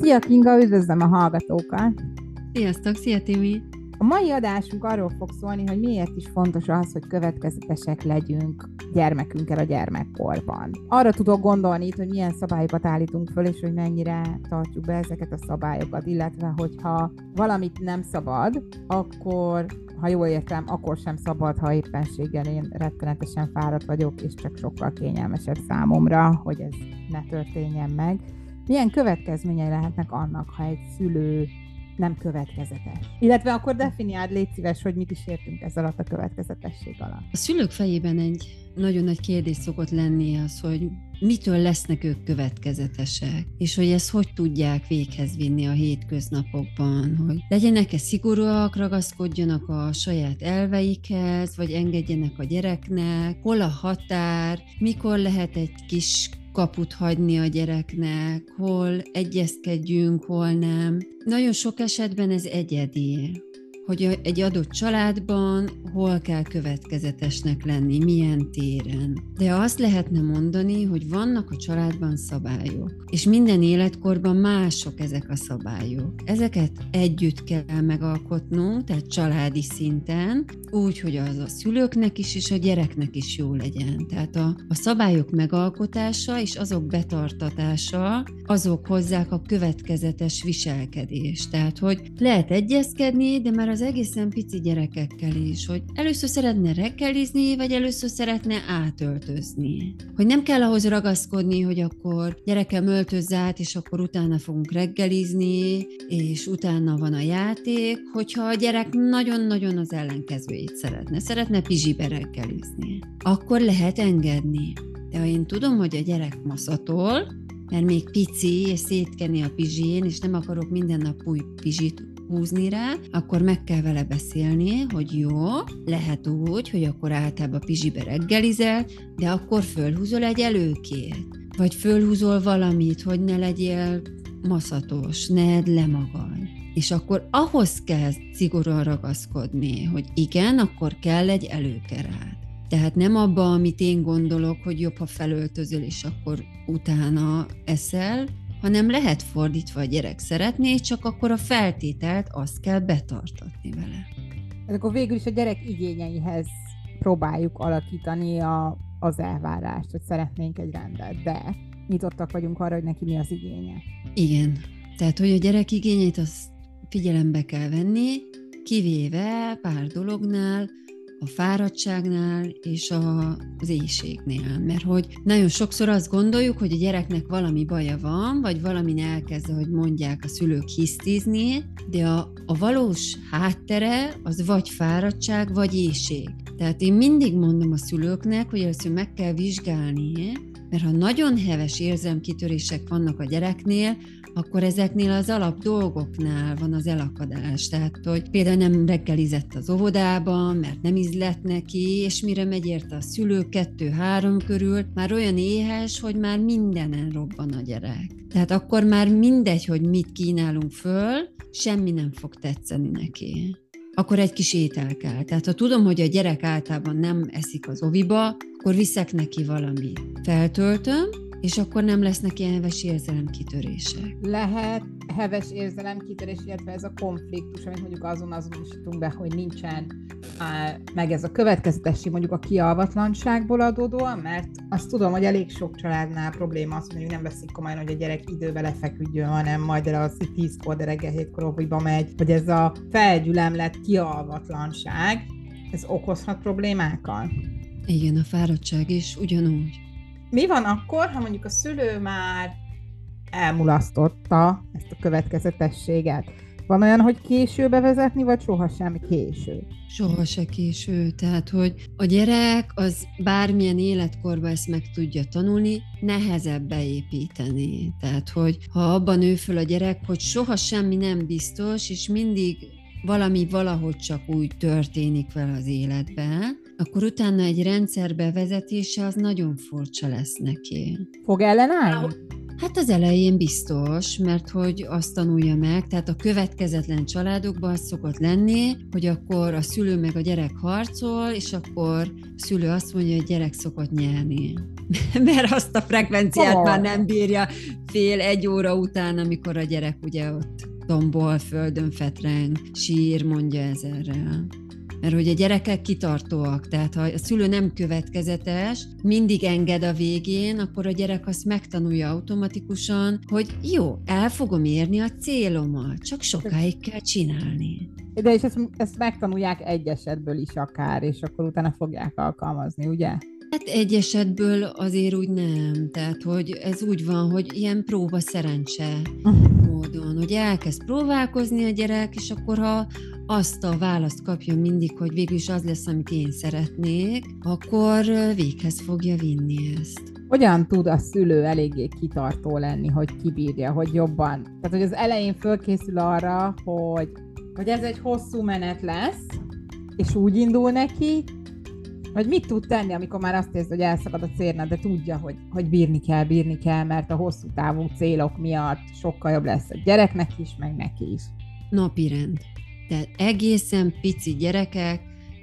Szia Kinga, üdvözlöm a hallgatókat! Sziasztok, szia Timi! A mai adásunk arról fog szólni, hogy miért is fontos az, hogy következetesek legyünk gyermekünkkel a gyermekkorban. Arra tudok gondolni itt, hogy milyen szabályokat állítunk föl, és hogy mennyire tartjuk be ezeket a szabályokat, illetve hogyha valamit nem szabad, akkor ha jól értem, akkor sem szabad, ha éppenséggel én rettenetesen fáradt vagyok, és csak sokkal kényelmesebb számomra, hogy ez ne történjen meg. Milyen következményei lehetnek annak, ha egy szülő nem következetes. Illetve akkor definiáld, légy szíves, hogy mit is értünk ez alatt a következetesség alatt. A szülők fejében egy nagyon nagy kérdés szokott lenni az, hogy mitől lesznek ők következetesek, és hogy ezt hogy tudják véghez vinni a hétköznapokban, hogy legyenek-e szigorúak, ragaszkodjanak a saját elveikhez, vagy engedjenek a gyereknek, hol a határ, mikor lehet egy kis kaput hagyni a gyereknek, hol egyezkedjünk, hol nem. Nagyon sok esetben ez egyedi hogy egy adott családban hol kell következetesnek lenni, milyen téren. De azt lehetne mondani, hogy vannak a családban szabályok, és minden életkorban mások ezek a szabályok. Ezeket együtt kell megalkotnunk, tehát családi szinten, úgy, hogy az a szülőknek is, és a gyereknek is jó legyen. Tehát a, a szabályok megalkotása és azok betartatása, azok hozzák a következetes viselkedést. Tehát, hogy lehet egyezkedni, de már az egészen pici gyerekekkel is, hogy először szeretne reggelizni, vagy először szeretne átöltözni. Hogy nem kell ahhoz ragaszkodni, hogy akkor gyerekem öltözz át, és akkor utána fogunk reggelizni, és utána van a játék, hogyha a gyerek nagyon-nagyon az ellenkezőjét szeretne, szeretne pizsibe reggelizni, akkor lehet engedni. De ha én tudom, hogy a gyerek maszatol, mert még pici, és szétkeni a pizsén, és nem akarok minden nap új pizsit húzni rá, akkor meg kell vele beszélni, hogy jó, lehet úgy, hogy akkor általában pizsibe reggelizel, de akkor fölhúzol egy előkét. Vagy fölhúzol valamit, hogy ne legyél maszatos, ne edd le magad. És akkor ahhoz kell szigorúan ragaszkodni, hogy igen, akkor kell egy előkerád. Tehát nem abba, amit én gondolok, hogy jobb, ha felöltözöl, és akkor utána eszel, hanem lehet fordítva a gyerek szeretné, csak akkor a feltételt azt kell betartatni vele. Ez akkor végül is a gyerek igényeihez próbáljuk alakítani a, az elvárást, hogy szeretnénk egy rendet, de nyitottak vagyunk arra, hogy neki mi az igénye. Igen. Tehát, hogy a gyerek igényét azt figyelembe kell venni, kivéve pár dolognál, a fáradtságnál és a, az éjségnél. Mert hogy nagyon sokszor azt gondoljuk, hogy a gyereknek valami baja van, vagy valamin elkezd, hogy mondják a szülők hisztizni, de a, a valós háttere az vagy fáradtság, vagy éjség. Tehát én mindig mondom a szülőknek, hogy először meg kell vizsgálni, mert ha nagyon heves érzelmkitörések vannak a gyereknél, akkor ezeknél az alap dolgoknál van az elakadás. Tehát, hogy például nem reggelizett az óvodában, mert nem ízlett neki, és mire megy érte a szülő kettő-három körül, már olyan éhes, hogy már mindenen robban a gyerek. Tehát akkor már mindegy, hogy mit kínálunk föl, semmi nem fog tetszeni neki akkor egy kis étel kell. Tehát ha tudom, hogy a gyerek általában nem eszik az oviba, akkor viszek neki valamit. Feltöltöm, és akkor nem lesznek ilyen heves érzelemkitörések. Lehet heves érzelemkitörés, illetve ez a konfliktus, amit mondjuk azon azonosítunk be, hogy nincsen á, meg ez a következetesség mondjuk a kialvatlanságból adódóan, mert azt tudom, hogy elég sok családnál probléma az, hogy nem veszik komolyan, hogy a gyerek időbe lefeküdjön, hanem majd el az 10-kor, de reggel 7 megy, hogy ez a felgyülemlet kialvatlanság, ez okozhat problémákat? Igen, a fáradtság is ugyanúgy. Mi van akkor, ha mondjuk a szülő már elmulasztotta ezt a következetességet? Van olyan, hogy késő bevezetni, vagy sohasem késő? Soha se késő. Tehát, hogy a gyerek az bármilyen életkorban ezt meg tudja tanulni, nehezebb beépíteni. Tehát, hogy ha abban nő föl a gyerek, hogy soha semmi nem biztos, és mindig valami valahogy csak úgy történik vele az életben, akkor utána egy rendszer bevezetése az nagyon furcsa lesz neki. Fog ellenállni? Hát az elején biztos, mert hogy azt tanulja meg, tehát a következetlen családokban az szokott lenni, hogy akkor a szülő meg a gyerek harcol, és akkor a szülő azt mondja, hogy a gyerek szokott nyerni. mert azt a frekvenciát oh. már nem bírja fél egy óra után, amikor a gyerek ugye ott tombol, földön fetreng, sír, mondja ezerrel. Mert hogy a gyerekek kitartóak, tehát ha a szülő nem következetes, mindig enged a végén, akkor a gyerek azt megtanulja automatikusan, hogy jó, el fogom érni a célomat, csak sokáig kell csinálni. De és ezt, ezt megtanulják egy esetből is akár, és akkor utána fogják alkalmazni, ugye? Hát egy esetből azért úgy nem. Tehát, hogy ez úgy van, hogy ilyen próba szerencse módon, hogy elkezd próbálkozni a gyerek, és akkor ha azt a választ kapja mindig, hogy végül is az lesz, amit én szeretnék, akkor véghez fogja vinni ezt. Hogyan tud a szülő eléggé kitartó lenni, hogy kibírja, hogy jobban? Tehát, hogy az elején fölkészül arra, hogy, hogy ez egy hosszú menet lesz, és úgy indul neki, vagy mit tud tenni, amikor már azt érzi, hogy elszakad a cérna, de tudja, hogy, hogy bírni kell, bírni kell, mert a hosszú távú célok miatt sokkal jobb lesz a gyereknek is, meg neki is. Napi rend. Tehát egészen pici gyerekek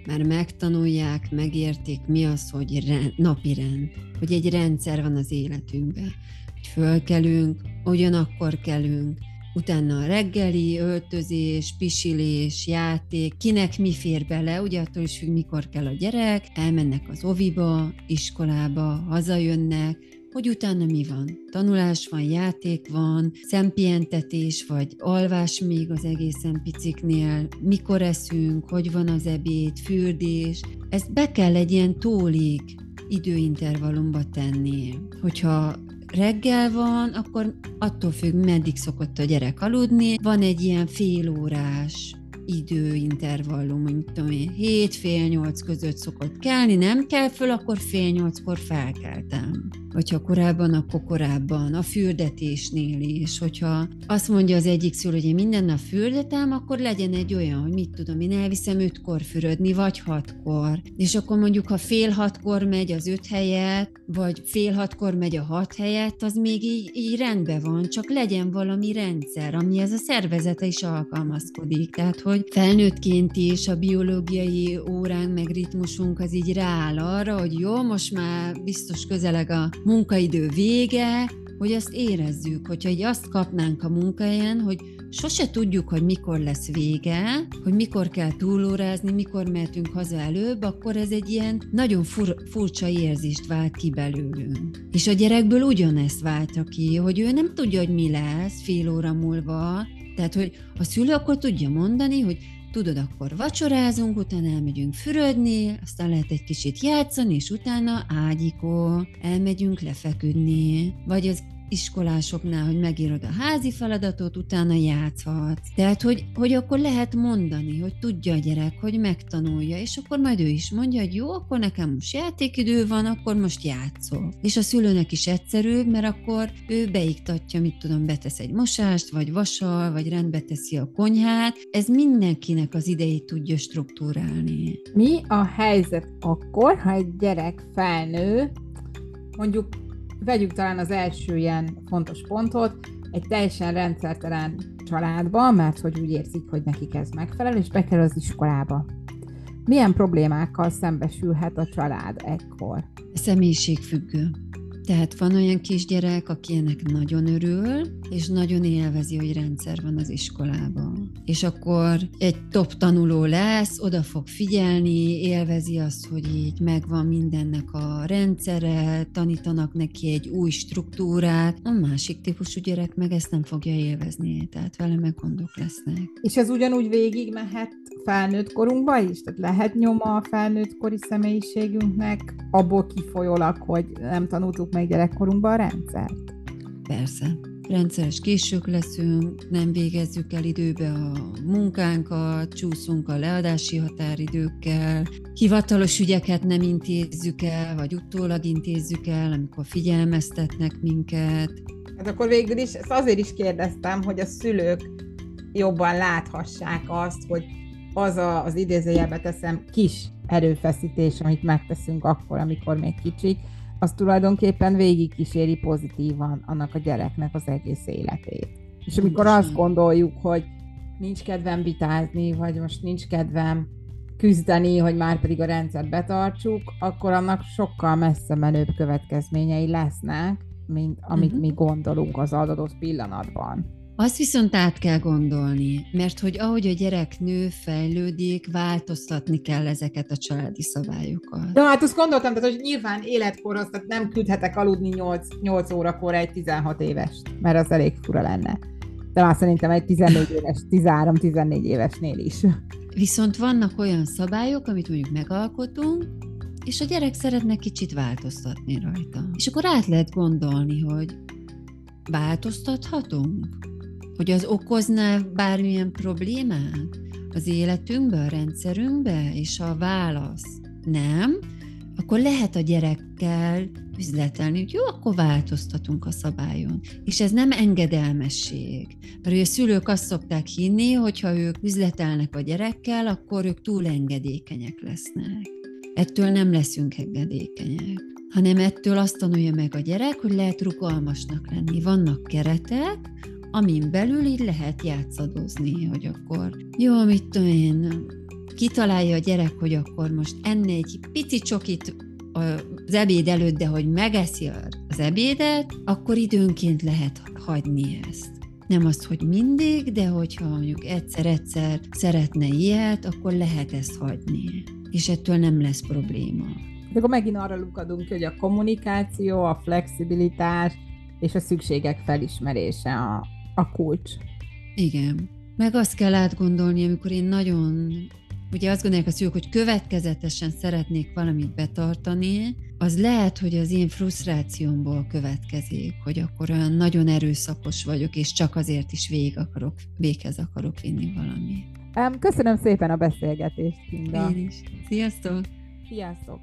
már megtanulják, megértik, mi az, hogy rend, napi rend, hogy egy rendszer van az életünkben. Hogy fölkelünk, ugyanakkor kelünk, utána a reggeli, öltözés, pisilés, játék, kinek mi fér bele, ugye attól is függ, mikor kell a gyerek, elmennek az oviba, iskolába, hazajönnek, hogy utána mi van. Tanulás van, játék van, szempientetés, vagy alvás még az egészen piciknél, mikor eszünk, hogy van az ebéd, fürdés. Ezt be kell egy ilyen tólig időintervallumba tenni. Hogyha reggel van, akkor attól függ, meddig szokott a gyerek aludni. Van egy ilyen félórás időintervallum, mit tudom én, 7 fél nyolc között szokott kelni, nem kell föl, akkor fél nyolckor felkeltem. Hogyha korábban, akkor korábban, a fürdetésnél is, hogyha azt mondja az egyik szül, hogy én minden nap fürdetem, akkor legyen egy olyan, hogy mit tudom, én elviszem ötkor fürödni, vagy hatkor. És akkor mondjuk, ha fél hatkor megy az öt helyet, vagy fél hatkor megy a hat helyet, az még így, így rendben van, csak legyen valami rendszer, ami ez a szervezete is alkalmazkodik. Tehát, hogy hogy felnőttként is a biológiai óránk meg ritmusunk az így rááll arra, hogy jó, most már biztos közeleg a munkaidő vége, hogy azt érezzük, hogyha így azt kapnánk a munkahelyen, hogy sose tudjuk, hogy mikor lesz vége, hogy mikor kell túlórázni, mikor mehetünk haza előbb, akkor ez egy ilyen nagyon fur- furcsa érzést vált ki belőlünk. És a gyerekből ugyanezt váltja ki, hogy ő nem tudja, hogy mi lesz fél óra múlva, tehát, hogy a szülő akkor tudja mondani, hogy tudod, akkor vacsorázunk, utána elmegyünk fürödni, aztán lehet egy kicsit játszani, és utána ágyikó, elmegyünk lefeküdni, vagy az iskolásoknál, hogy megírod a házi feladatot, utána játszhatsz. Tehát, hogy, hogy akkor lehet mondani, hogy tudja a gyerek, hogy megtanulja, és akkor majd ő is mondja, hogy jó, akkor nekem most játékidő van, akkor most játszol. És a szülőnek is egyszerűbb, mert akkor ő beiktatja, mit tudom, betesz egy mosást, vagy vasal, vagy rendbe teszi a konyhát. Ez mindenkinek az idejét tudja struktúrálni. Mi a helyzet akkor, ha egy gyerek felnő, mondjuk vegyük talán az első ilyen fontos pontot, egy teljesen rendszertelen családba, mert hogy úgy érzik, hogy nekik ez megfelel, és bekerül az iskolába. Milyen problémákkal szembesülhet a család ekkor? Személyiségfüggő. Tehát van olyan kisgyerek, aki ennek nagyon örül, és nagyon élvezi, hogy rendszer van az iskolában. És akkor egy top tanuló lesz, oda fog figyelni, élvezi azt, hogy így megvan mindennek a rendszere, tanítanak neki egy új struktúrát. A másik típusú gyerek meg ezt nem fogja élvezni, tehát vele meg gondok lesznek. És ez ugyanúgy végig mehet felnőtt korunkba is? Tehát lehet nyoma a felnőtt kori személyiségünknek abból kifolyólag, hogy nem tanultuk meg gyerekkorunkban a rendszert? Persze. Rendszeres késők leszünk, nem végezzük el időbe a munkánkat, csúszunk a leadási határidőkkel, hivatalos ügyeket nem intézzük el, vagy utólag intézzük el, amikor figyelmeztetnek minket. Hát akkor végül is, ezt azért is kérdeztem, hogy a szülők jobban láthassák azt, hogy az a, az idézőjelbe teszem kis erőfeszítés, amit megteszünk akkor, amikor még kicsik, az tulajdonképpen végigkíséri pozitívan annak a gyereknek az egész életét. És amikor azt gondoljuk, hogy nincs kedvem vitázni, vagy most nincs kedvem küzdeni, hogy már pedig a rendszert betartsuk, akkor annak sokkal messze menőbb következményei lesznek, mint amit uh-huh. mi gondolunk az adott pillanatban. Azt viszont át kell gondolni, mert hogy ahogy a gyerek nő, fejlődik, változtatni kell ezeket a családi szabályokat. Ja, hát azt gondoltam, tehát, hogy nyilván életkorhoz, tehát nem küldhetek aludni 8, 8 órakor egy 16 éves, mert az elég fura lenne. De már szerintem egy 14 éves, 13-14 évesnél is. Viszont vannak olyan szabályok, amit mondjuk megalkotunk, és a gyerek szeretne kicsit változtatni rajta. És akkor át lehet gondolni, hogy változtathatunk? Hogy az okozna bármilyen problémát az életünkbe, a rendszerünkbe, és a válasz nem, akkor lehet a gyerekkel üzletelni, hogy jó, akkor változtatunk a szabályon. És ez nem engedelmesség. Mert a szülők azt szokták hinni, hogy ha ők üzletelnek a gyerekkel, akkor ők túl engedékenyek lesznek. Ettől nem leszünk engedékenyek hanem ettől azt tanulja meg a gyerek, hogy lehet rugalmasnak lenni. Vannak keretek, amin belül így lehet játszadozni, hogy akkor jó, mit tudom én, kitalálja a gyerek, hogy akkor most enne egy pici csokit az ebéd előtt, de hogy megeszi az ebédet, akkor időnként lehet hagyni ezt. Nem azt, hogy mindig, de hogyha mondjuk egyszer-egyszer szeretne ilyet, akkor lehet ezt hagyni. És ettől nem lesz probléma. De akkor megint arra lukadunk, hogy a kommunikáció, a flexibilitás és a szükségek felismerése a, a kulcs. Igen. Meg azt kell átgondolni, amikor én nagyon, ugye azt gondolják a szülők, hogy következetesen szeretnék valamit betartani, az lehet, hogy az én frusztrációmból következik, hogy akkor olyan nagyon erőszakos vagyok, és csak azért is végig akarok, véghez akarok vinni valamit. Köszönöm szépen a beszélgetést, Kinga. Én is. Sziasztok! Sziasztok!